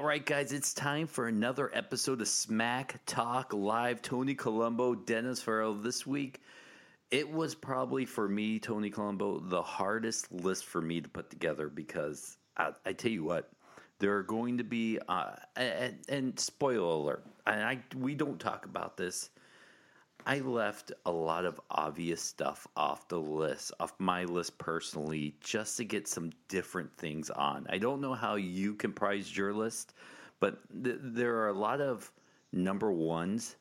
All right, guys, it's time for another episode of Smack Talk Live. Tony Colombo, Dennis Farrell. This week, it was probably for me, Tony Colombo, the hardest list for me to put together because I, I tell you what, there are going to be, uh, and, and spoiler alert, and I we don't talk about this. I left a lot of obvious stuff off the list, off my list personally, just to get some different things on. I don't know how you comprised your list, but th- there are a lot of number ones.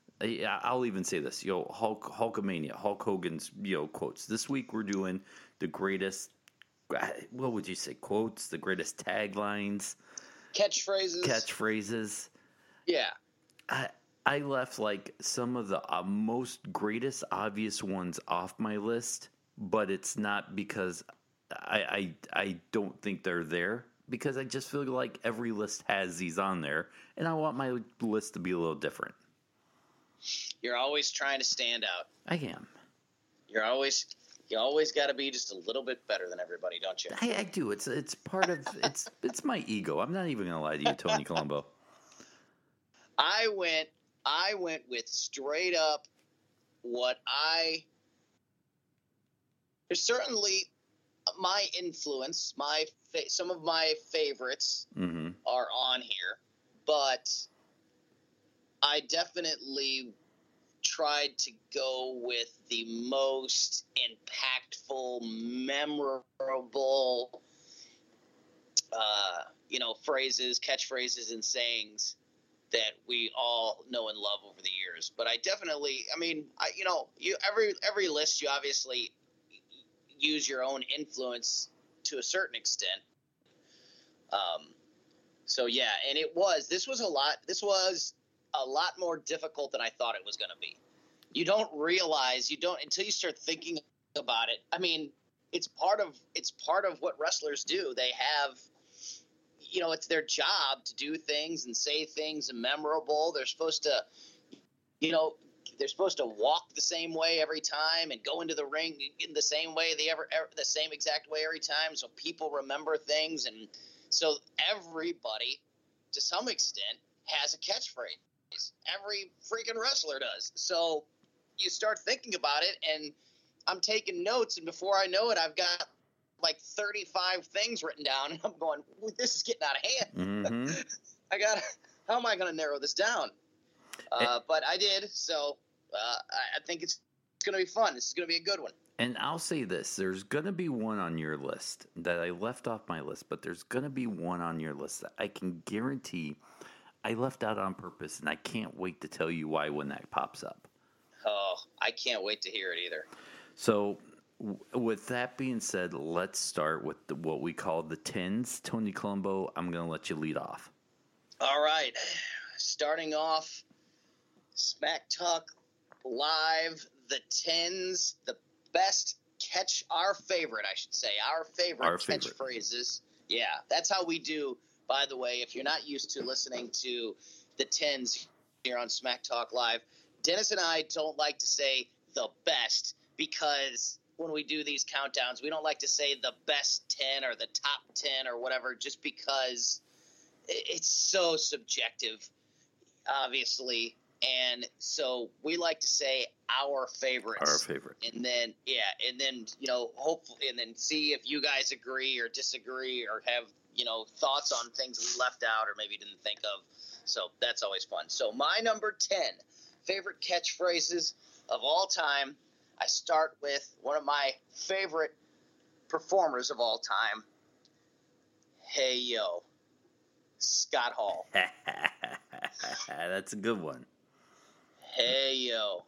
I'll even say this, you know, Hulk, Hulkamania, Hulk Hogan's, you know, quotes. This week we're doing the greatest, what would you say, quotes, the greatest taglines, catchphrases. catchphrases. yeah. I I left like some of the uh, most greatest obvious ones off my list, but it's not because I, I I don't think they're there because I just feel like every list has these on there, and I want my list to be a little different. You're always trying to stand out. I am. You're always you always got to be just a little bit better than everybody, don't you? I, I do. It's it's part of it's it's my ego. I'm not even gonna lie to you, Tony Colombo. I went I went with straight up what I there's certainly my influence, my fa- some of my favorites hmm are on here, but I definitely tried to go with the most impactful, memorable, uh, you know, phrases, catchphrases, and sayings that we all know and love over the years. But I definitely, I mean, I, you know, you every every list, you obviously use your own influence to a certain extent. Um, so yeah, and it was this was a lot. This was a lot more difficult than I thought it was going to be. You don't realize you don't until you start thinking about it. I mean, it's part of it's part of what wrestlers do. They have you know, it's their job to do things and say things and memorable. They're supposed to you know, they're supposed to walk the same way every time and go into the ring in the same way they ever, ever the same exact way every time so people remember things. And so everybody to some extent has a catchphrase. Every freaking wrestler does. So you start thinking about it and i'm taking notes and before i know it i've got like 35 things written down and i'm going this is getting out of hand hmm I got. How am I going to narrow this down? Uh, but I did, so uh, I, I think it's, it's going to be fun. This is going to be a good one. And I'll say this there's going to be one on your list that I left off my list, but there's going to be one on your list that I can guarantee I left out on purpose, and I can't wait to tell you why when that pops up. Oh, I can't wait to hear it either. So, with that being said, let's start with the, what we call the tens. Tony Colombo, I'm going to let you lead off. All right, starting off, Smack Talk Live, the tens, the best catch, our favorite, I should say, our favorite Our favorite. catchphrases. Yeah, that's how we do. By the way, if you're not used to listening to the tens here on Smack Talk Live, Dennis and I don't like to say the best because when we do these countdowns, we don't like to say the best 10 or the top 10 or whatever just because it's so subjective, obviously. And so we like to say our favorites Our favorite. and then yeah, and then you know, hopefully, and then see if you guys agree or disagree or have you know thoughts on things we left out or maybe didn't think of. So that's always fun. So my number ten favorite catchphrases of all time. I start with one of my favorite performers of all time. Hey yo, Scott Hall. That's a good one. Hey yo.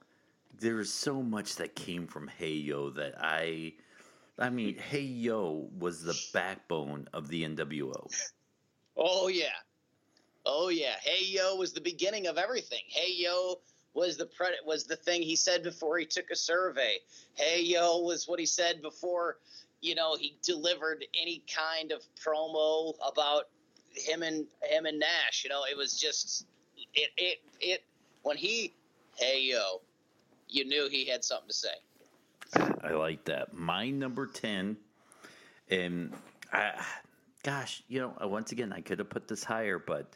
There is so much that came from Hey Yo that I. I mean, Hey Yo was the backbone of the NWO. Oh yeah, oh yeah. Hey yo was the beginning of everything. Hey yo was the pre- was the thing he said before he took a survey. Hey yo was what he said before, you know, he delivered any kind of promo about him and him and Nash. You know, it was just it it it when he hey yo, you knew he had something to say. I like that. My number 10, and I, gosh, you know, once again, I could have put this higher, but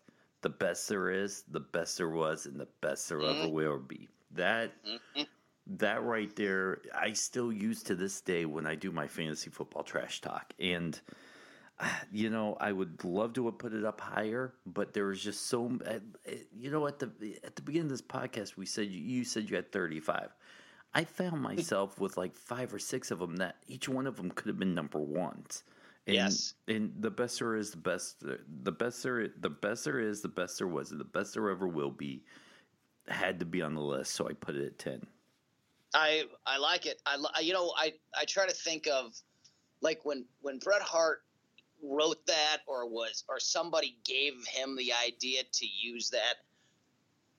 the best there is, the best there was, and the best there mm-hmm. ever will be. That mm-hmm. that right there, I still use to this day when I do my fantasy football trash talk. And you know, I would love to have put it up higher, but there was just so. You know, at the at the beginning of this podcast, we said you said you had thirty five. I found myself with like five or six of them that each one of them could have been number ones. And, yes, and the best there is, the best, the best there, the best there is, the best there was, the best there ever will be, had to be on the list. So I put it at ten. I I like it. I you know I I try to think of like when when Bret Hart wrote that or was or somebody gave him the idea to use that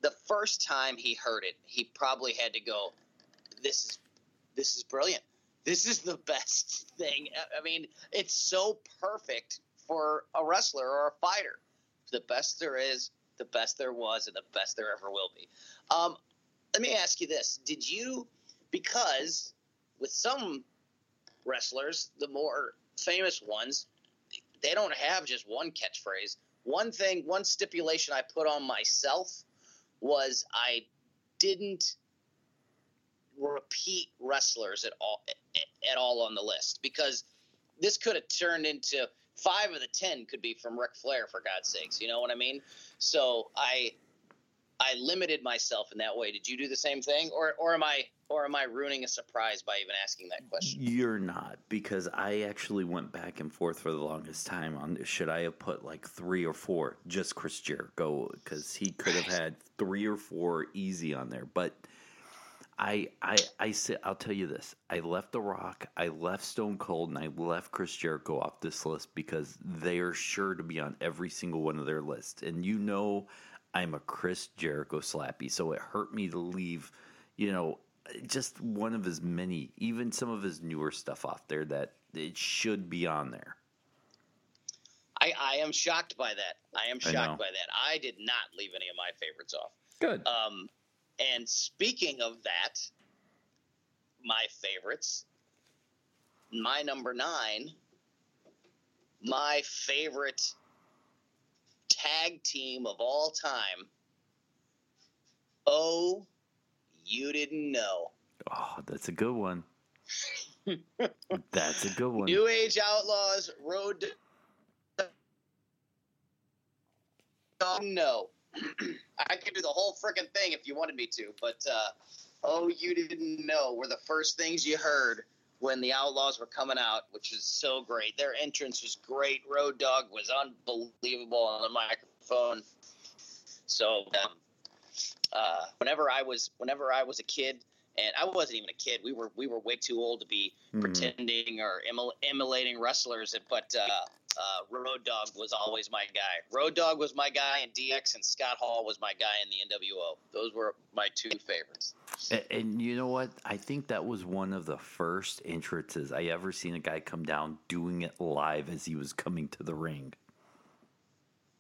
the first time he heard it he probably had to go this is this is brilliant this is the best thing. I mean it's so perfect for a wrestler or a fighter. The best there is the best there was and the best there ever will be. Um, let me ask you this. Did you because with some wrestlers the more famous ones they don't have just one catchphrase. One thing, one stipulation I put on myself was I didn't repeat wrestlers at all at all on the list because this could have turned into five of the ten could be from Ric Flair for God's sakes. You know what I mean? So I I limited myself in that way. Did you do the same thing, or or am I or am I ruining a surprise by even asking that question? You're not, because I actually went back and forth for the longest time on should I have put like three or four, just Chris Jericho, because he could have had three or four easy on there. But I, I, I say, I'll tell you this: I left The Rock, I left Stone Cold, and I left Chris Jericho off this list because they are sure to be on every single one of their lists. And you know, I'm a Chris Jericho slappy, so it hurt me to leave. You know, just one of his many, even some of his newer stuff off there that it should be on there. I, I am shocked by that. I am shocked I by that. I did not leave any of my favorites off. Good. Um, and speaking of that, my favorites, my number nine, my favorite tag team of all time. Oh you didn't know. Oh, that's a good one. that's a good one. New Age Outlaws Road. no, I could do the whole freaking thing if you wanted me to, but uh, oh, you didn't know were the first things you heard when the Outlaws were coming out, which is so great. Their entrance was great. Road Dog was unbelievable on the microphone. So um, uh, whenever I was whenever I was a kid, and I wasn't even a kid. We were we were way too old to be mm-hmm. pretending or emulating wrestlers. But uh, uh, Road Dog was always my guy. Road Dog was my guy, and DX and Scott Hall was my guy in the NWO. Those were my two favorites. And, and you know what? I think that was one of the first entrances I ever seen a guy come down doing it live as he was coming to the ring.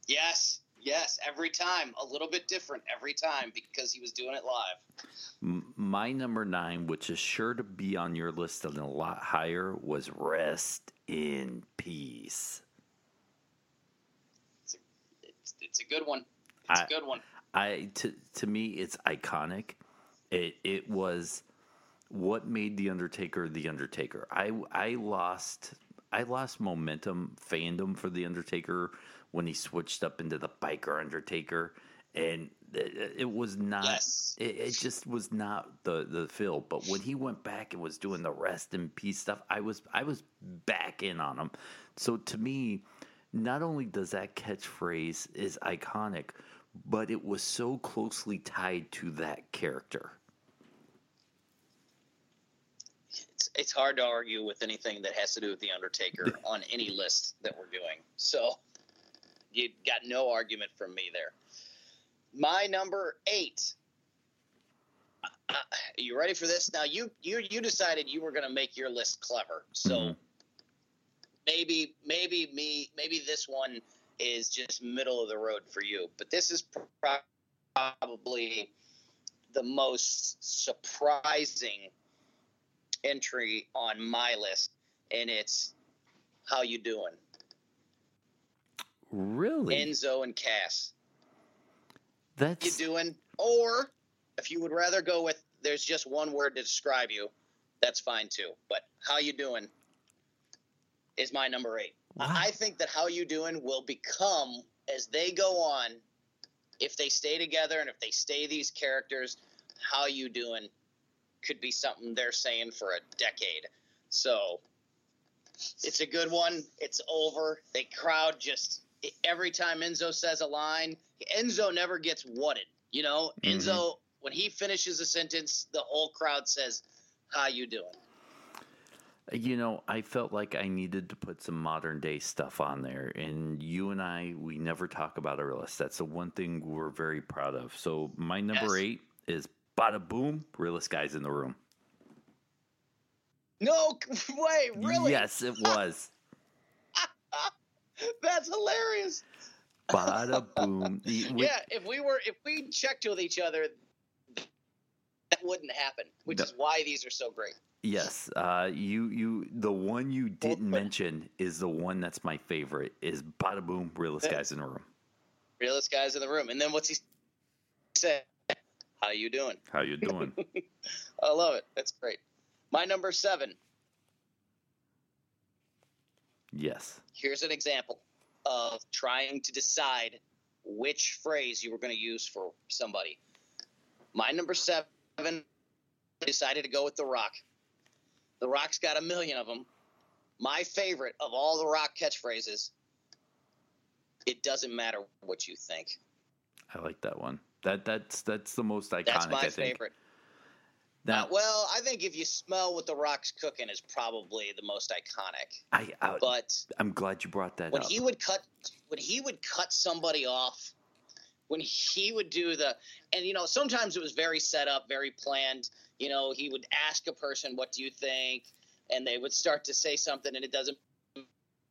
Yes, Yes, every time. A little bit different every time because he was doing it live. My number nine, which is sure to be on your list and a lot higher, was Rest in Peace. It's a, it's, a good one. It's I, a good one. I to to me, it's iconic. It it was what made the Undertaker the Undertaker. I I lost I lost momentum fandom for the Undertaker when he switched up into the biker Undertaker, and it, it was not. Yes. It, it, just was not the the feel. But when he went back and was doing the rest in peace stuff, I was I was back in on him. So to me, not only does that catchphrase is iconic, but it was so closely tied to that character. It's, it's hard to argue with anything that has to do with the Undertaker on any list that we're doing. So you got no argument from me there. My number eight. Uh, you ready for this? Now you you you decided you were going to make your list clever, so mm-hmm. Maybe maybe me maybe this one is just middle of the road for you, but this is probably the most surprising entry on my list, and it's how you doing. Really? Enzo and Cass. That's you doing? Or if you would rather go with there's just one word to describe you, that's fine too. But how you doing is my number eight. Wow. I think that how you doing will become as they go on, if they stay together and if they stay these characters, how you doing could be something they're saying for a decade. So it's a good one. It's over. The crowd just every time Enzo says a line, Enzo never gets whatted. You know, Mhm. Enzo when he finishes a sentence, the whole crowd says, "How you doing?" You know, I felt like I needed to put some modern day stuff on there, and you and I, we never talk about our list. That's the one thing we're very proud of. So my number Yes. eight is Bada Boom, Realist guys in the room. No way, really? Yes, it was. That's hilarious. Bada Boom. The- we- yeah, if we were if we checked with each other, that wouldn't happen. Which No. is why these are so great. Yes, uh, you you the one you didn't mention is the one that's my favorite. Is Bada Boom, realest guys in the room. Realest guys in the room. And then what's he say? How you doing? How you doing? I love it. That's great. My number seven. yes. Here's an example of trying to decide which phrase you were going to use for somebody. My number seven decided to go with The Rock. The Rock's got a million of them. My favorite of all the Rock catchphrases it doesn't matter what you think. I like that one. That that's that's the most iconic. That's my I think. favorite. Now, Uh, well, I think if you smell what the Rock's cooking is probably the most iconic. I, I But I'm glad you brought that when up. he would cut when he would cut somebody off when he would do the and you know sometimes it was very set up very planned you know he would ask a person what do you think? And they would start to say something and it doesn't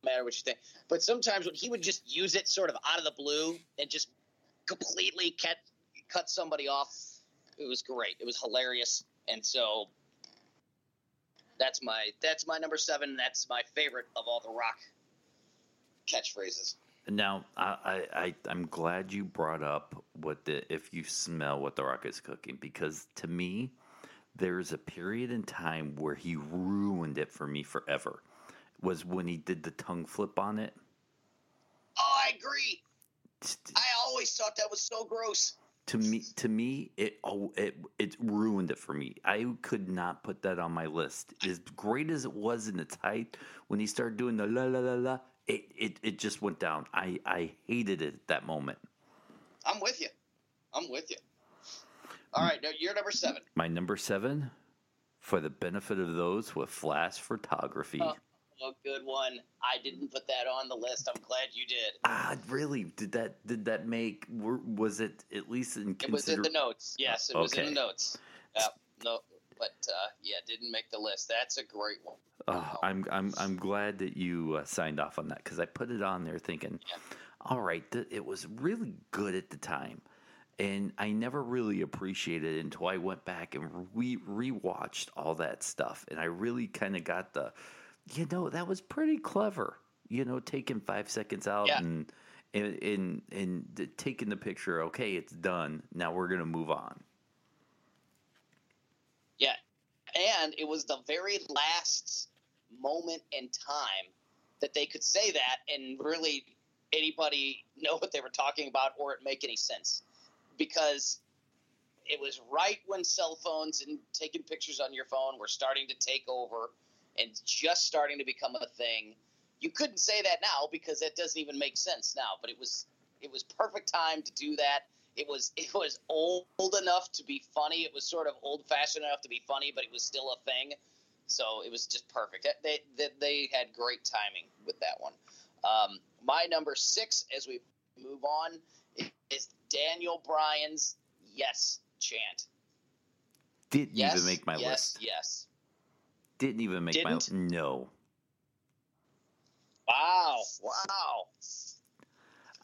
matter what you think. But sometimes when he would just use it sort of out of the blue and just completely cut cut somebody off it was great. It was hilarious. And so that's my that's my number seven. That's my favorite of all the rock catchphrases. Now, I, I, I'm glad you brought up what the if you smell what the rock is cooking because to me, there's a period in time where he ruined it for me forever. Was when he did the tongue flip on it. Oh, I agree. I always thought that was so gross. To me, to me, it oh, it it ruined it for me. I could not put that on my list. As great as it was in its height, when he started doing the la la la la, it it, it just went down. I I hated it at that moment. I'm with you. I'm with you. All right, now you're number seven. My number seven, for the benefit of those with flash photography. Oh. Oh, good one. I didn't put that on the list. I'm glad you did. Ah, really? Did that? Did that make? Was it at least in It was in the notes. Yes, it was in the notes. Yep. No, but uh, yeah, didn't make the list. That's a great one. Oh, I'm I'm I'm glad that you uh, signed off on that because I put it on there thinking, Yeah. all right, th- it was really good at the time, and I never really appreciated it until I went back and re rewatched all that stuff, and I really kind of got the, you know, that was pretty clever, you know, taking five seconds out Yeah. and. And, and and taking the picture, okay, it's done. Now we're gonna move on. Yeah, and it was the very last moment in time that they could say that and really anybody know what they were talking about or it make any sense because it was right when cell phones and taking pictures on your phone were starting to take over and just starting to become a thing you couldn't say that now because that doesn't even make sense now but it was it was perfect time to do that it was it was old enough to be funny. It was sort of old fashioned enough to be funny, but it was still a thing. So it was just perfect. They they, they had great timing with that one. Um, my number six, as we move on, is Daniel Bryan's "Yes" chant. Didn't Yes, even make my yes, list. Yes. Didn't even make Didn't? my no. Wow. Wow.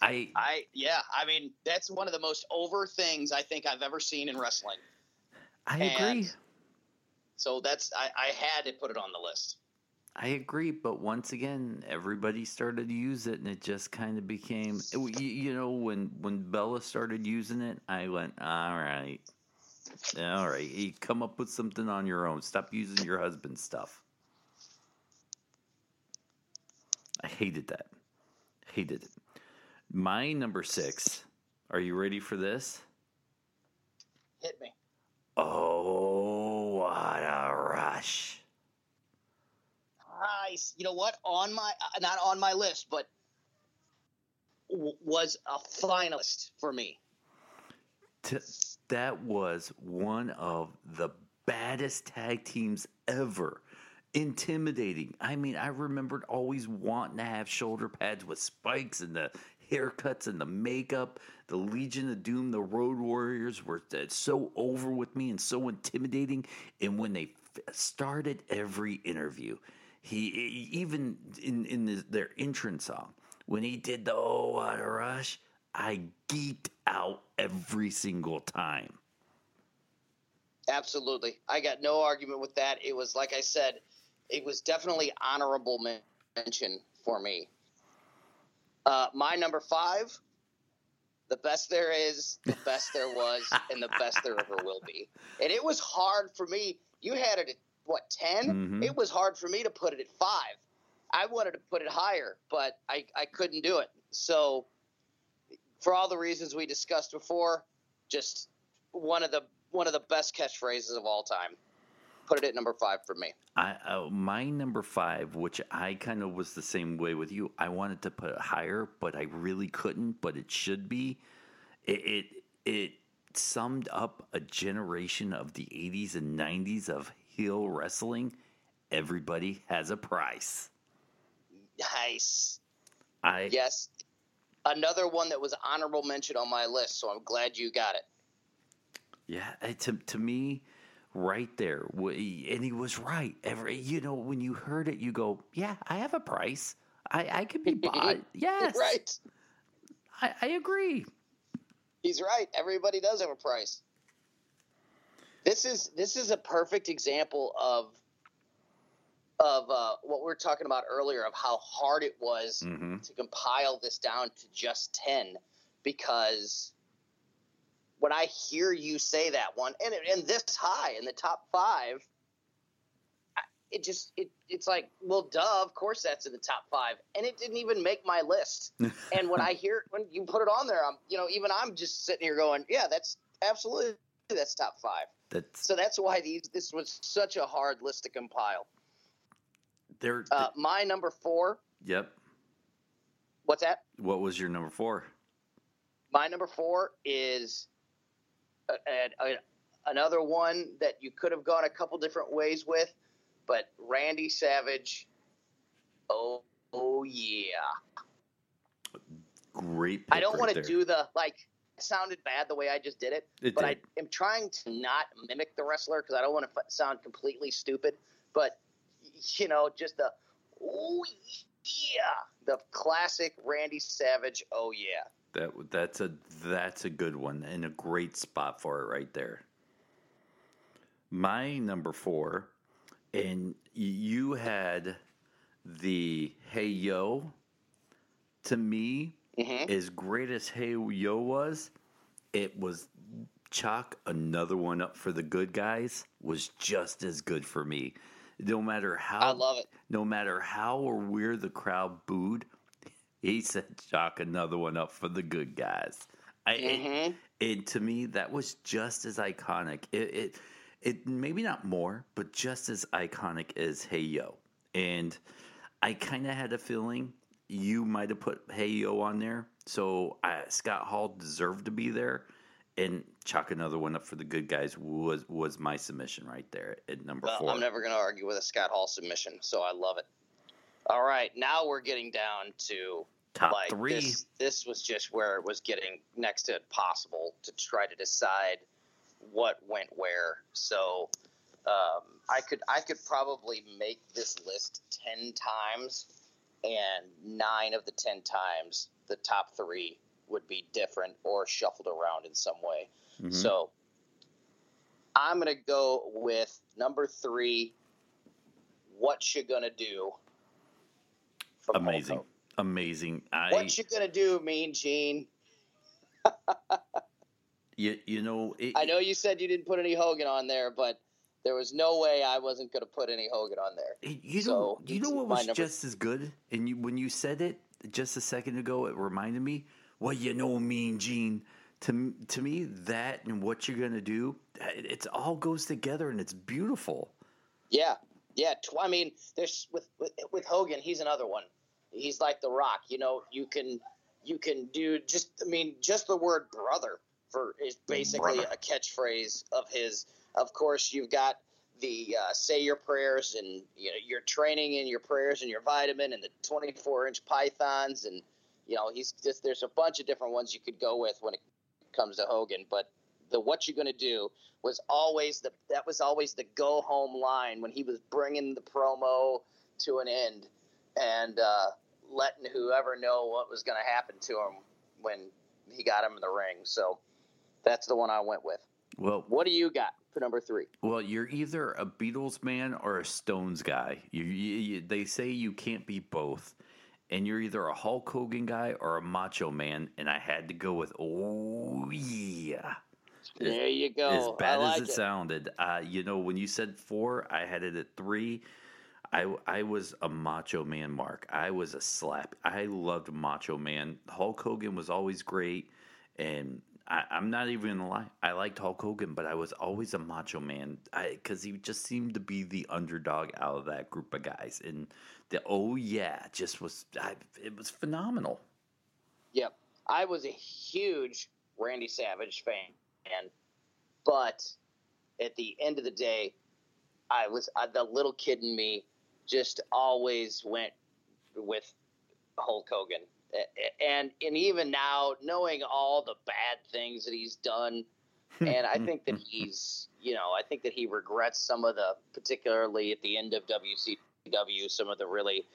I I yeah. I mean, that's one of the most over things I think I've ever seen in wrestling. I And- agree. So that's I, I had to put it on the list. I agree, but once again, everybody started to use it, and it just kind of became. Eh, you, you know, when when Bella started using it, I went, "All right, all right, you come up with something on your own. Stop using your husband's stuff." I hated that. Hated it. My number six. Are you ready for this? Hit me. Oh, what a rush! Nice. You know what? On my uh, not on my list, but w- was a finalist for me. That was one of the baddest tag teams ever. Intimidating. I mean, I remembered always wanting to have shoulder pads with spikes and the haircuts and the makeup. The Legion of Doom, the Road Warriors were so over with me and so intimidating. And when they started every interview, he even in in the, their entrance song when he did the "Oh What a Rush," I geeked out every single time. Absolutely. I got no argument with that. It was, like I said, it was definitely honorable mention for me. Uh, my number five, the best there is, the best there was, and the best there ever will be. And it was hard for me. You had it what, 10? Mhm. It was hard for me to put it at five. I wanted to put it higher, but I, I couldn't do it. So, for all the reasons we discussed before, just one of the one of the best catchphrases of all time. Put it at number five for me. I uh, my number five, which I kind of was the same way with you. I wanted to put it higher, but I really couldn't. But it should be. It it, it summed up a generation of the '80s and '90s of heel wrestling. Everybody has a price. Nice. I Yes. Another one that was honorable mention on my list, so I'm glad you got it. Yeah, uh, to to me, right there, and he was right. Every you know, when you heard it, you go, "Yeah, I have a price. I I could be bought." yes, Right. I, I agree. He's right. Everybody does have a price. This is this is a perfect example of of uh, what we were talking about earlier of how hard it was hmm to compile this down to just 10 because when I hear you say that one and, and this high in the top five, it just, it, it's like, well, duh, of course that's in the top five. And it didn't even make my list. and when I hear, when you put it on there, I'm, you know, even I'm just sitting here going, yeah, that's absolutely, that's top five. That's So that's why these, this was such a hard list to compile. there. Uh, my number four, yep. what's that? What was your number four? My number four is a, a, a, another one that you could have gone a couple different ways with, but Randy Savage. Oh, oh yeah. Great. I don't right want to do the like. Sounded bad the way I just did it, It but I am trying to not mimic the wrestler because I don't want to f- sound completely stupid. But you know, just the oh yeah, the classic Randy Savage. Oh yeah. That that's a that's a good one and a great spot for it right there. My number four, and you had the Hey Yo. To me, hmm as great as Hey Yo was, it was chalk another one up for the good guys was just as good for me. No matter how I love it. no matter how or where the crowd booed, he said chalk another one up for the good guys. I, it, hmm it to me that was just as iconic. It, it it maybe not more, but just as iconic as Hey Yo. And I kind of had a feeling you might have put Hey Yo on there, so uh, Scott Hall deserved to be there. And chalk another one up for the good guys was was my submission right there at number Well, four. I'm never going to argue with a Scott Hall submission, so I love it. All right, now we're getting down to Top like three. This, this was just where it was getting next to impossible to try to decide what went where. So um, I could I could probably make this list ten times, and nine of the ten times the top three would be different or shuffled around in some way. Mhm. So I'm going to go with number three "What You Gonna Do." Amazing, amazing. I, what you gonna do, Mean Gene? you you know. It, I know you said you didn't put any Hogan on there, but there was no way I wasn't going to put any Hogan on there. You so know, you know what was just as good, and you, when you said it just a second ago, it reminded me. Well, you know, Mean Gene. To to me, that and what you're gonna do, it, it all goes together, and it's beautiful. Yeah, yeah. Tw- I mean, there's with, with with Hogan, he's another one. He's like the Rock. You know, you can you can do just. I mean, just the word brother for is basically brother. a catchphrase of his of course, you've got the uh, say your prayers and you know your training and your prayers and your vitamin and the 24 inch pythons and you know he's just there's a bunch of different ones you could go with when it comes to Hogan, but the what you're gonna do was always the that was always the go home line when he was bringing the promo to an end and uh, letting whoever know what was going to happen to him when he got him in the ring. So that's the one I went with. Well, what do you got? for number three? Well, you're either a Beatles man or a Stones guy. You, you, you, they say you can't be both, and you're either a Hulk Hogan guy or a Macho Man. And I had to go with oh yeah. There you go. As bad like as it, it. sounded, uh, you know, when you said four, I had it at three. I, I was a Macho Man, Mark. I was a slap. I loved Macho Man. Hulk Hogan was always great, and I, am not even gonna lie. I liked Hulk Hogan, but I was always a Macho Man I because he just seemed to be the underdog out of that group of guys. And the oh yeah, just was I, it was phenomenal. Yep, I was a huge Randy Savage fan, but at the end of the day, I was I, the little kid in me just always went with Hulk Hogan and and even now, knowing all the bad things that he's done, hmm. and I think that hmm. Hmm. he's, you know, I think that he regrets some of the, particularly at the end of WCW, some of the really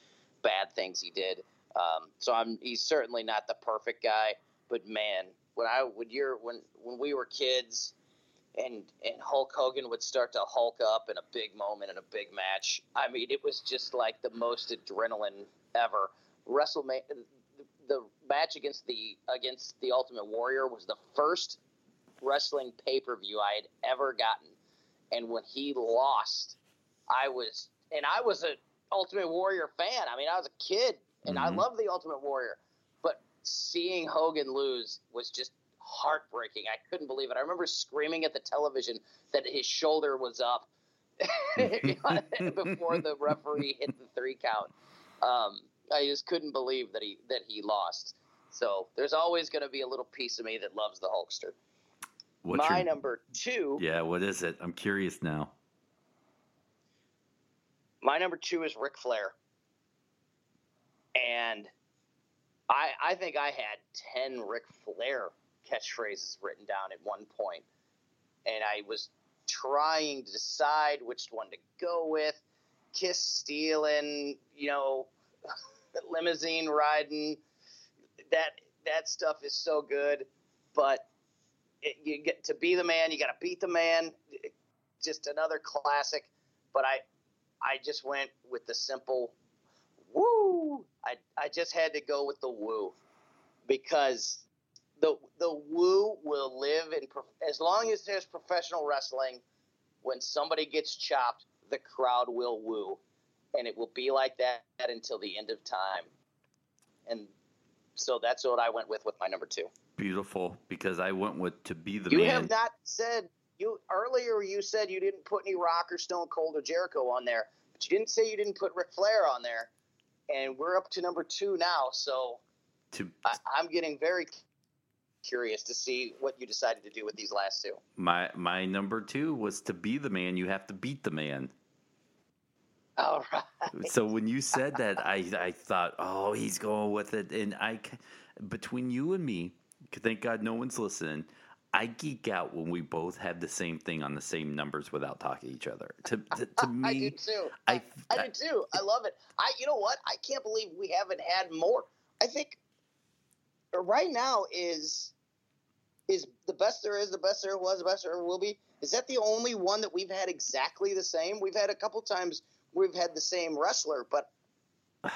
bad things he did. Um, so I'm, he's certainly not the perfect guy, but man, when I would you're when when we were kids, and and Hulk Hogan would start to hulk up in a big moment in a big match. I mean, it was just like the most adrenaline ever. WrestleMania, the match against the against the Ultimate Warrior was the first wrestling pay per view I had ever gotten, and when he lost, I was and I was a Ultimate Warrior fan. I mean, I was a kid, and mm-hmm. I love the Ultimate Warrior, but seeing Hogan lose was just heartbreaking. I couldn't believe it. I remember screaming at the television that his shoulder was up before the referee hit the three count. Um, I just couldn't believe that he that he lost. So there's always going to be a little piece of me that loves the Hulkster. What's My your, number two. Yeah, what is it? I'm curious now. My number two is Ric Flair, and I I think I had ten Ric Flair catchphrases written down at one point, and I was trying to decide which one to go with. Kiss stealing, you know, limousine riding. That that stuff is so good, but it, you get to be the man. You got to beat the man. Just another classic. But I I just went with the simple woo. I I just had to go with the woo because the the woo will live in as long as there's professional wrestling. When somebody gets chopped, the crowd will woo and it will be like that until the end of time. And so that's what I went with with my number two. Beautiful, because I went with to be the you man. You have not said you earlier. You said you didn't put any Rock or Stone Cold or Jericho on there, but you didn't say you didn't put Ric Flair on there. And we're up to number two now, so to, I, I'm getting very curious to see what you decided to do with these last two. My my number two was to be the man. You have to beat the man. All right. So when you said that, I I thought, oh, he's going with it, and I between you and me, thank God no one's listening. I geek out when we both have the same thing on the same numbers without talking to each other. To, to, to me, I do too. I, I, I do too. I love it. I, you know what? I can't believe we haven't had more. I think right now is is the best there is, the best there was, the best there ever will be. Is that the only one that we've had exactly the same? We've had a couple times we've had the same wrestler, but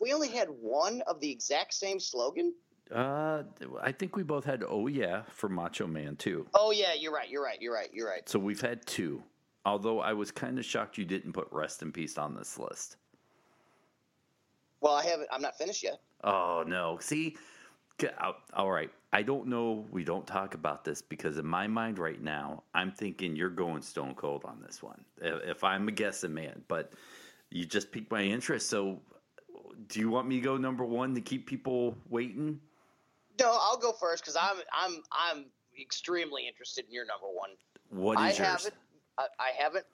we only had one of the exact same slogan. Uh, I think we both had "Oh yeah" for Macho Man too. Oh yeah, you're right. You're right. You're right. You're right. So we've had two. Although I was kind of shocked you didn't put "Rest in Peace" on this list. Well, I haven't. I'm not finished yet. Oh no! See, all right. I don't know. We don't talk about this because in my mind right now, I'm thinking you're going Stone Cold on this one. If I'm a guessing man, but you just piqued my interest. So, do you want me to go number one to keep people waiting? No, I'll go first because I'm I'm I'm extremely interested in your number one. What is I yours? Haven't, I, I haven't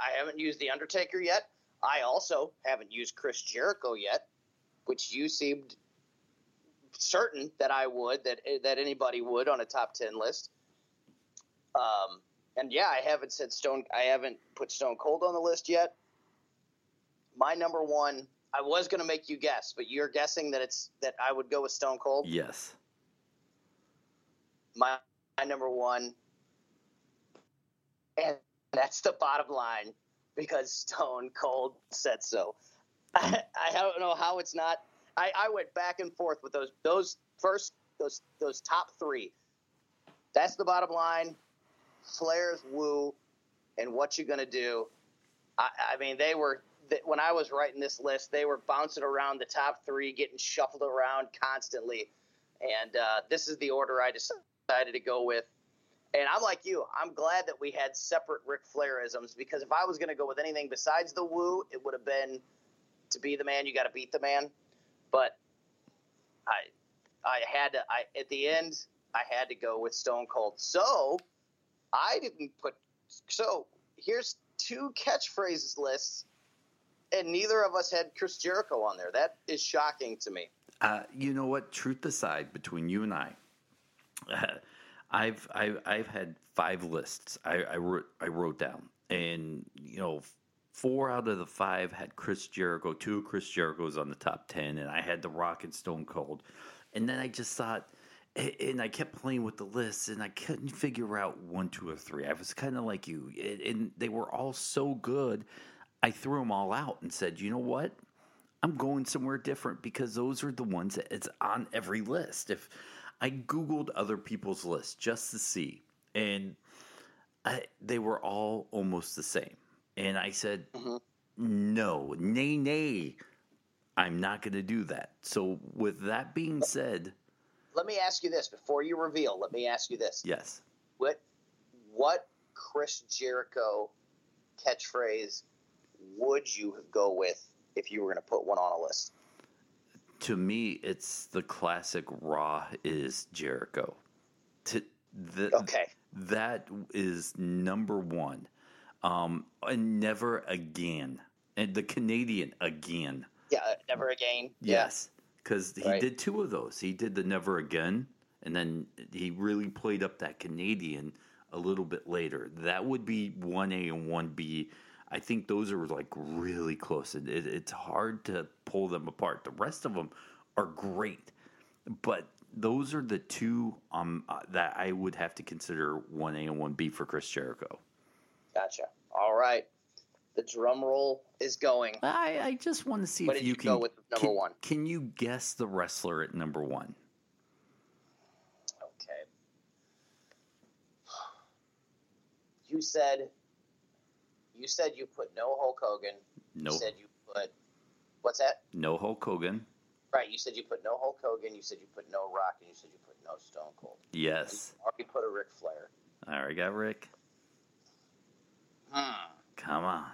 I haven't used the Undertaker yet. I also haven't used Chris Jericho yet, which you seemed certain that I would that that anybody would on a top ten list. Um, and yeah, I haven't said Stone. I haven't put Stone Cold on the list yet. My number one I was going to make you guess, but you're guessing that it's that I would go with Stone Cold. Yes. My, my number one, and that's the bottom line because Stone Cold said so. I, I don't know how it's not. I, I went back and forth with those those first those those top three. That's the bottom line. Flair's woo, and what you gonna do? I, I mean, they were when I was writing this list, they were bouncing around the top three, getting shuffled around constantly. And uh, this is the order I decided to go with. And I'm like you. I'm glad that we had separate Ric Flairisms because if I was going to go with anything besides the woo, it would have been to be the man, you got to beat the man. But I, I had to. I at the end, I had to go with Stone Cold. So I didn't put. So here's two catchphrases lists and neither of us had Chris Jericho on there. That is shocking to me. Uh, you know what? Truth aside, between you and I, uh, I've, I've I've had five lists. I, I wrote I wrote down, and you know, four out of the five had Chris Jericho. Two Chris Jericho's on the top ten, and I had The Rock and Stone Cold. And then I just thought, and I kept playing with the lists, and I couldn't figure out one, two, or three. I was kind of like you, and they were all so good I threw them all out and said, you know what? I'm going somewhere different because those are the ones that it's on every list. If I Googled other people's lists just to see, and I, they were all almost the same. And I said, mm-hmm. no, nay, nay, I'm not going to do that. So, with that being said, let me ask you this before you reveal. Let me ask you this. Yes. What, what Chris Jericho catchphrase would you go with if you were going to put one on a list? To me, it's the classic Raw is Jericho. To the, okay, that is number one, um, and never again, and the Canadian again. Yeah, never again. Yes, because he right. did two of those. He did the never again, and then he really played up that Canadian a little bit later. That would be one A and one B I think those are like really close. It, it, it's hard to pull them apart. The rest of them are great, but those are the two um, uh, that I would have to consider one A and one B for Chris Jericho. Right. The drum roll is going. I, I just want to see what if you, you can go with number can, one. Can you guess the wrestler at number one? Okay. You said you said you put no Hulk Hogan. No. You said you put what's that? No Hulk Hogan. Right. You said you put no Hulk Hogan. You said you put no Rock, and you said you put no Stone Cold. Yes. You already put a Ric Flair. I already got Ric. Come on.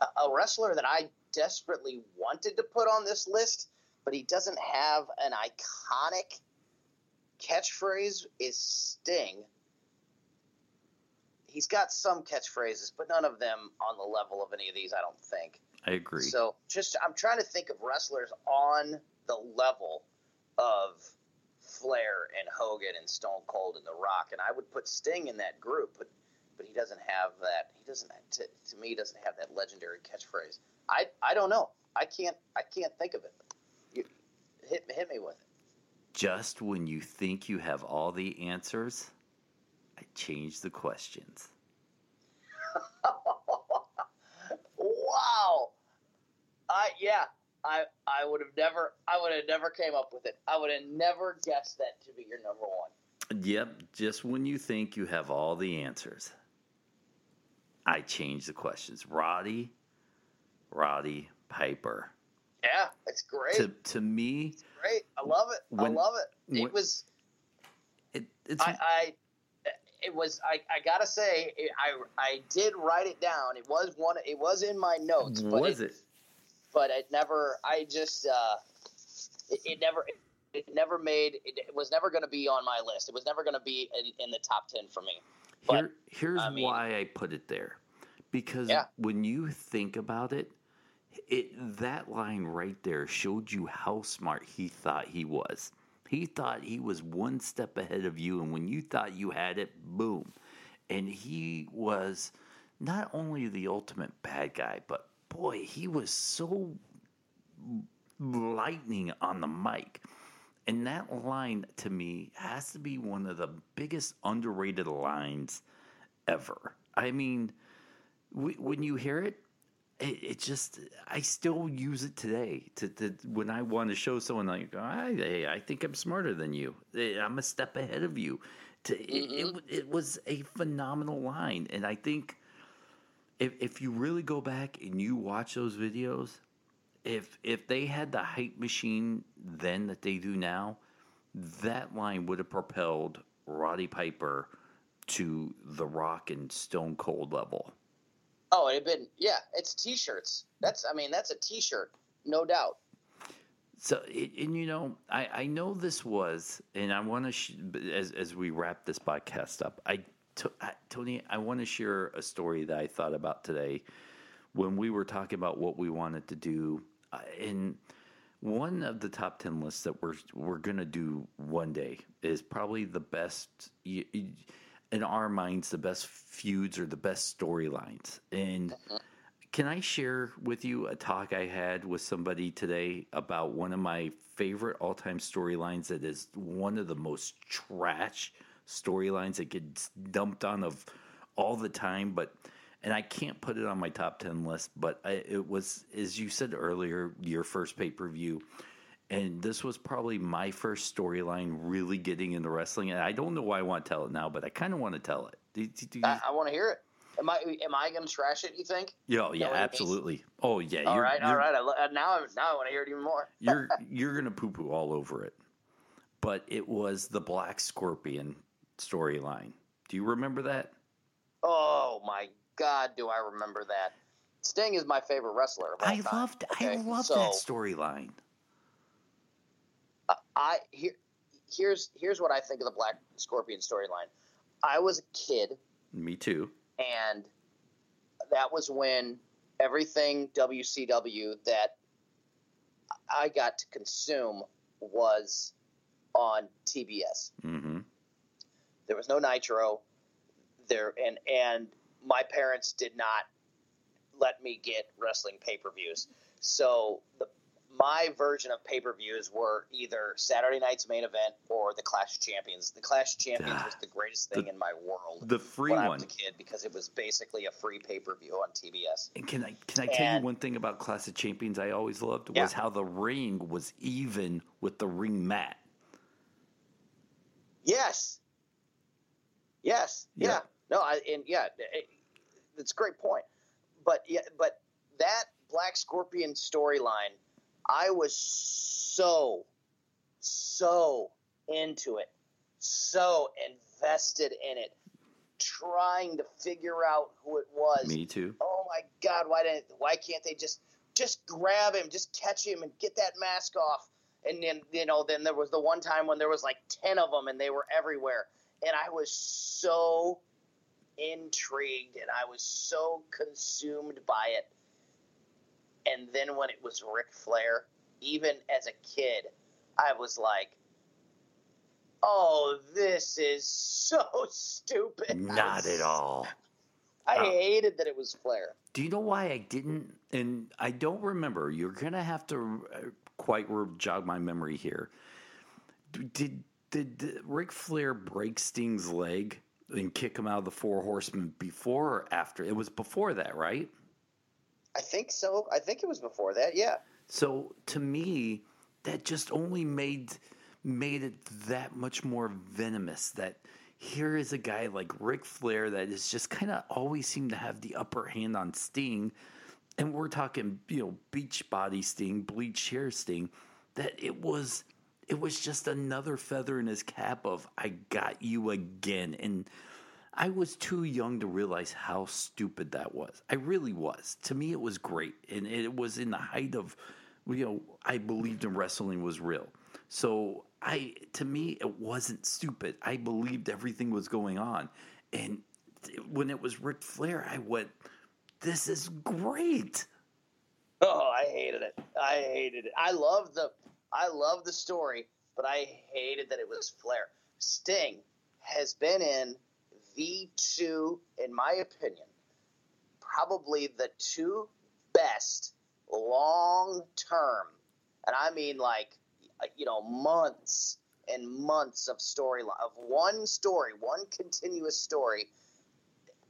A, a wrestler that I desperately wanted to put on this list, but he doesn't have an iconic catchphrase is Sting he's got some catchphrases, but none of them on the level of any of these. I don't think. I agree. So just I'm trying to think of wrestlers on the level of Flair and Hogan and Stone Cold and The Rock, and I would put Sting in that group, but but he doesn't have that. He doesn't to, to me doesn't have that legendary catchphrase. I I don't know. I can't I can't think of it. You, hit hit me with it. Just when you think you have all the answers, I change the questions. wow. I yeah. I I would have never I would have never came up with it. I would have never guessed that to be your number one. Yep, just when you think you have all the answers, I change the questions. Roddy, Roddy Piper. Yeah, it's great. To to me, it's great. I love it. When, I love it. It when, was. It, it's. I, I it was I, I gotta say I I did write it down. It was one. It was in my notes. Was it, it? But it never. I just. Uh, it, it never. It never made. It, was never going to be on my list. It was never going to be in, in, the top ten for me. But, Here, here's I mean, why I put it there, because yeah. when you think about it, it that line right there showed you how smart he thought he was. He thought he was one step ahead of you, and when you thought you had it, boom. And he was not only the ultimate bad guy, but boy, he was so lightning on the mic. And that line to me has to be one of the biggest underrated lines ever. I mean, when you hear it, it, it, just I still use it today to, to when I want to show someone like I I think I'm smarter than you I'm a step ahead of you. To, mm-hmm. it, it was a phenomenal line, and I think if if you really go back and you watch those videos, if if they had the hype machine then that they do now, that line would have propelled Roddy Piper to the Rock and Stone Cold level. Oh, it had been yeah. It's t-shirts. That's I mean that's a t-shirt, no doubt. So and you know I I know this was and I want to sh- as as we wrap this podcast up I, Tony I want to share a story that I thought about today when we were talking about what we wanted to do uh, in one of the top 10 lists that we're we're going to do one day is probably the best in our minds the best feuds or the best storylines. And can I share with you a talk I had with somebody today about one of my favorite all time storylines that is one of the most trash storylines that gets dumped on of all the time, but and I can't put it on my top 10 list, but I, it was, as you said earlier, your first pay per view and this was probably my first storyline really getting into wrestling. And I don't know why I want to tell it now, but I kind of want to tell it. Do, do, do I, I want to hear it. Am I am I going to trash it? You think? Yeah, yeah, absolutely. Oh yeah. All right, all right. I, now, uh, now I want to hear it even more. you're you're going to poo poo all over it, but it was the Black Scorpion storyline. Do you remember that? Oh my God, do I remember that? Sting is my favorite wrestler. I time. loved okay? I loved so, that storyline. I here here's here's what I think of the Black Scorpion storyline. I was a kid. Me too. And that was when everything WCW that I got to consume was on TBS. Mm-hmm. There was no Nitro there, and and my parents did not let me get wrestling pay per views. So the my version of pay per views were either Saturday night's main event or the Clash of Champions. The Clash of Champions was the greatest thing the, in my world. The free when one. I was a kid because it was basically a free pay per view on TBS. And can I can I tell and, you one thing about Clash of Champions I always loved was yeah. how the ring was even with the ring mat. Yes. Yes. Yeah. yeah. No. I and yeah, it, it's a great point. But yeah, but that Black Scorpion storyline I was so, so into it, so invested in it, trying to figure out who it was. Me too. Oh my God! Why didn't? Why can't they just just grab him, just catch him, and get that mask off? And then you know, then there was the one time when there was like ten of them, and they were everywhere, and I was so intrigued, and I was so consumed by it and then when it was Ric Flair, even as a kid, I was like, "Oh, this is so stupid." Not at all. I uh, hated that it was Flair. Do you know why I didn't? And I don't remember. You're gonna have to uh, quite jog my memory here. Did did, did Ric Flair break Sting's leg and kick him out of the Four Horsemen before or after? It was before that, right? I think so. I think it was before that. Yeah. So to me, that just only made made it that much more venomous. That here is a guy like Ric Flair that is just kind of always seemed to have the upper hand on Sting, and we're talking you know beach body Sting, bleach hair Sting. That it was it was just another feather in his cap of I got you again and. I was too young to realize how stupid that was. I really was. To me, it was great, and it was in the height of, you know, I believed in wrestling was real. So I, to me, it wasn't stupid. I believed everything was going on, and when it was Ric Flair, I went, "This is great." Oh, I hated it. I hated it. I love the, I love the story, but I hated that it was Flair. Sting has been in the two, in my opinion, probably the two best long term, and I mean like, you know, months and months of story of one story, one continuous story,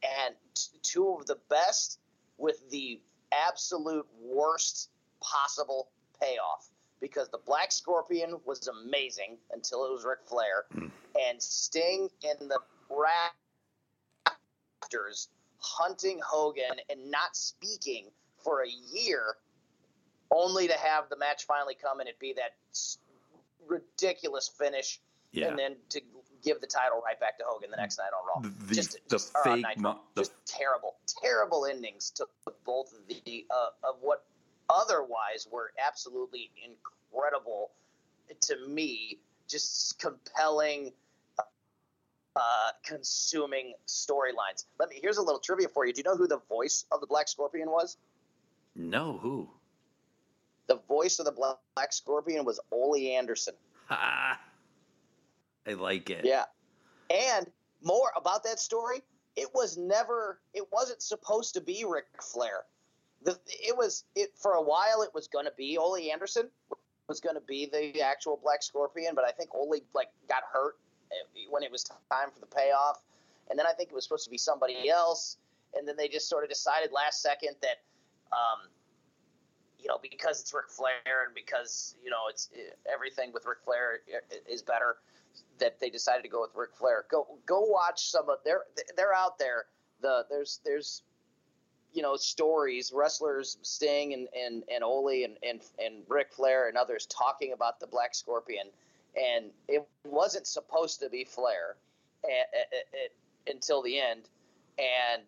and t- two of the best with the absolute worst possible payoff. Because the Black Scorpion was amazing until it was Ric Flair, mm. and Sting in the rafters hunting Hogan and not speaking for a year, only to have the match finally come and it be that ridiculous finish, yeah. and then to give the title right back to Hogan the next night on Raw. The, just, the just, fake, mo- just terrible, terrible endings to both of the uh, of what otherwise were absolutely incredible to me, just compelling uh, consuming storylines. Let me. Here's a little trivia for you. Do you know who the voice of the Black Scorpion was? No, who? The voice of the Black Scorpion was Ole Anderson. Ha! I like it. Yeah, and more about that story. It was never. It wasn't supposed to be Ric Flair. The, it was it for a while. It was going to be Ole Anderson was going to be the actual Black Scorpion, but I think Ole like got hurt eh, when it was time for the payoff. And then I think it was supposed to be somebody else. And then they just sort of decided last second that, um, you know, because it's Ric Flair and because you know it's eh, everything with Ric Flair eh, is better, that they decided to go with Ric Flair. Go go watch some of they're they're out there. The there's there's you know stories wrestlers Sting and and and Ole and and and Ric Flair and others talking about the Black Scorpion and it wasn't supposed to be Flair until the end. And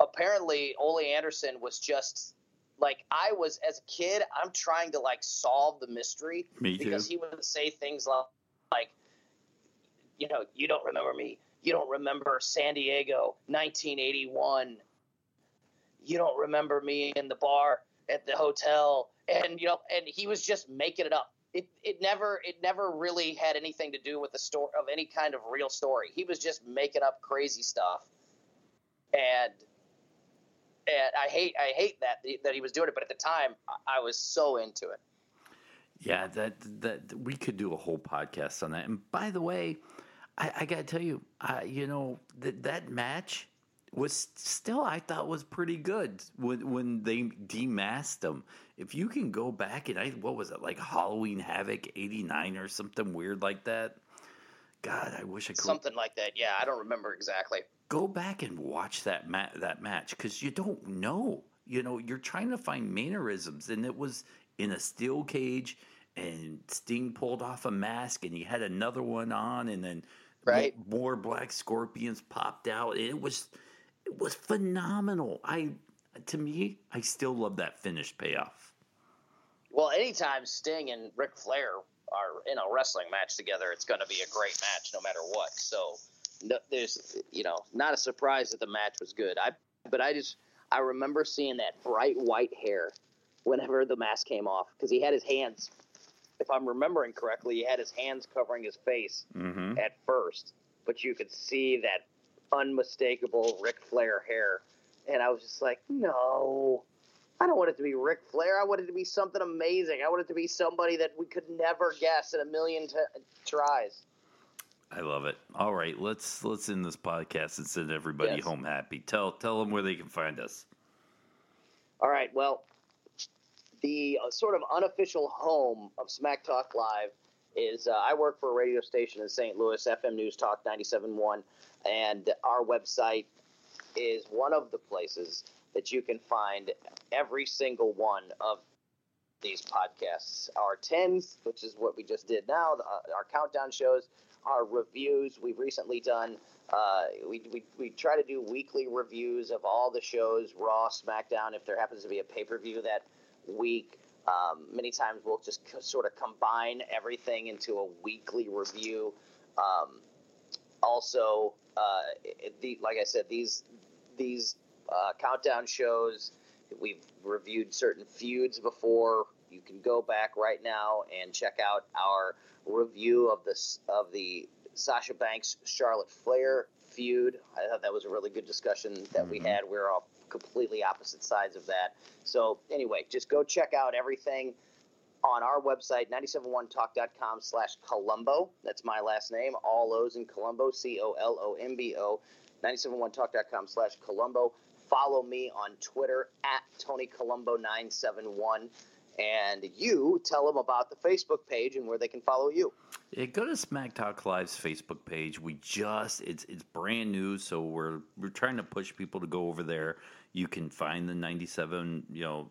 apparently, Ole Anderson was just like I was as a kid. I'm trying to like solve the mystery because he would say things like, like, you know, you don't remember me. You don't remember San Diego, 1981. You don't remember me in the bar at the hotel, and you know, and he was just making it up it, it never it never really had anything to do with the story of any kind of real story. He was just making up crazy stuff, and and I hate I hate that that he was doing it. But at the time, I was so into it. Yeah, that that we could do a whole podcast on that. And by the way, I, I got to tell you, I, you know that that match was still I thought was pretty good when when they demasked him. If you can go back and I what was it like Halloween Havoc '89 or something weird like that. God, I wish I could something like that. Yeah, I don't remember exactly. Go back and watch that ma- that match because you don't know. You know, you're trying to find mannerisms, and it was in a steel cage, and Sting pulled off a mask, and he had another one on, and then right more black scorpions popped out. It was it was phenomenal. I to me, I still love that finished payoff. Well, anytime Sting and Ric Flair are in a wrestling match together, it's going to be a great match no matter what. So no, there's you know not a surprise that the match was good. I but I just I remember seeing that bright white hair whenever the mask came off because he had his hands. If I'm remembering correctly, he had his hands covering his face mm-hmm. at first, but you could see that unmistakable Ric Flair hair. And I was just like, no, I don't want it to be Ric Flair. I want it to be something amazing. I want it to be somebody that we could never guess in a million t- tries. I love it. All right, let's let's end this podcast and send everybody Yes. home happy. Tell tell them where they can find us. All right. Well, the uh, sort of unofficial home of Smack Talk Live is uh, I work for a radio station in St. Louis, FM News Talk 97.1, and our website is one of the places that you can find every single one of these podcasts. Our tens, which is what we just did now, uh, our countdown shows, our reviews. We've recently done. Uh, we, we, we try to do weekly reviews of all the shows, Raw, SmackDown. If there happens to be a pay per view that week, um, many times we'll just c- sort of combine everything into a weekly review. Um, also, uh, it, the, like I said, these these uh, countdown shows, we've reviewed certain feuds before. You can go back right now and check out our review of this of the Sasha Banks Charlotte Flair feud. I thought that was a really good discussion that we Mhm. had. We are all completely opposite sides of that. So anyway, just go check out everything on our website, 971talk.com slash Colombo. That's my last name, all O's in C-O-L-O-M-B-O, 971talk.com slash Colombo. Follow me on Twitter at Tony Colombo 971 and you tell them about the Facebook page and where they can follow you. Yeah, go to Smack Talk Live's Facebook page. We just it's it's brand new, so we're we're trying to push people to go over there. You can find the ninety seven, you know,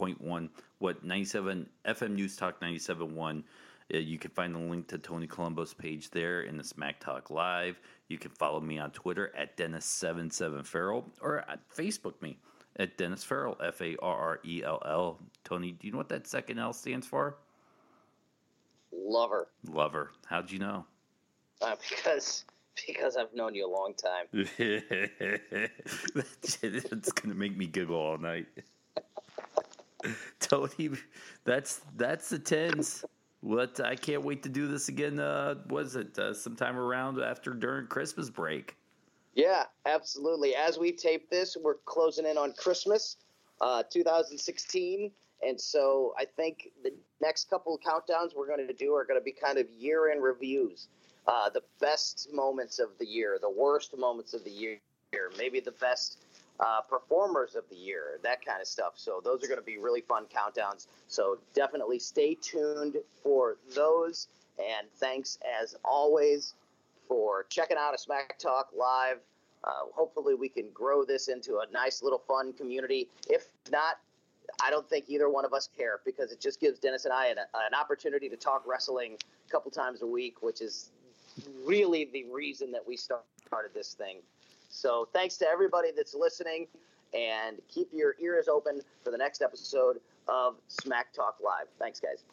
point one what ninety seven FM News Talk ninety seven one. Uh, you can find the link to Tony Colombo's page there in the Smack Talk Live. You can follow me on Twitter at Dennis77 Farrell or at Facebook me at Dennis Farrell, F A R R E L L. Tony, do you know what that second L stands for? Lover, Lover. How'd you know? uh, because because I've known you a long time. That's gonna make me giggle all night. Tony, that's that's the tens. What I can't wait to do this again. Uh, was it uh, sometime around after during Christmas break? Yeah, absolutely. As we tape this, we're closing in on Christmas, uh, 2016, and so I think the next couple of countdowns we're going to do are going to be kind of year-end reviews. Uh, the best moments of the year, the worst moments of the year, maybe the best uh, performers of the year, that kind of stuff. So those are going to be really fun countdowns. So definitely stay tuned for those. And thanks as always for checking out a Smack Talk Live. Uh, hopefully, we can grow this into a nice little fun community. If not, I don't think either one of us care because it just gives Dennis and I an, an opportunity to talk wrestling a couple times a week, which is really the reason that we start- started this thing. So, thanks to everybody that's listening, and keep your ears open for the next episode of Smack Talk Live. Thanks, guys.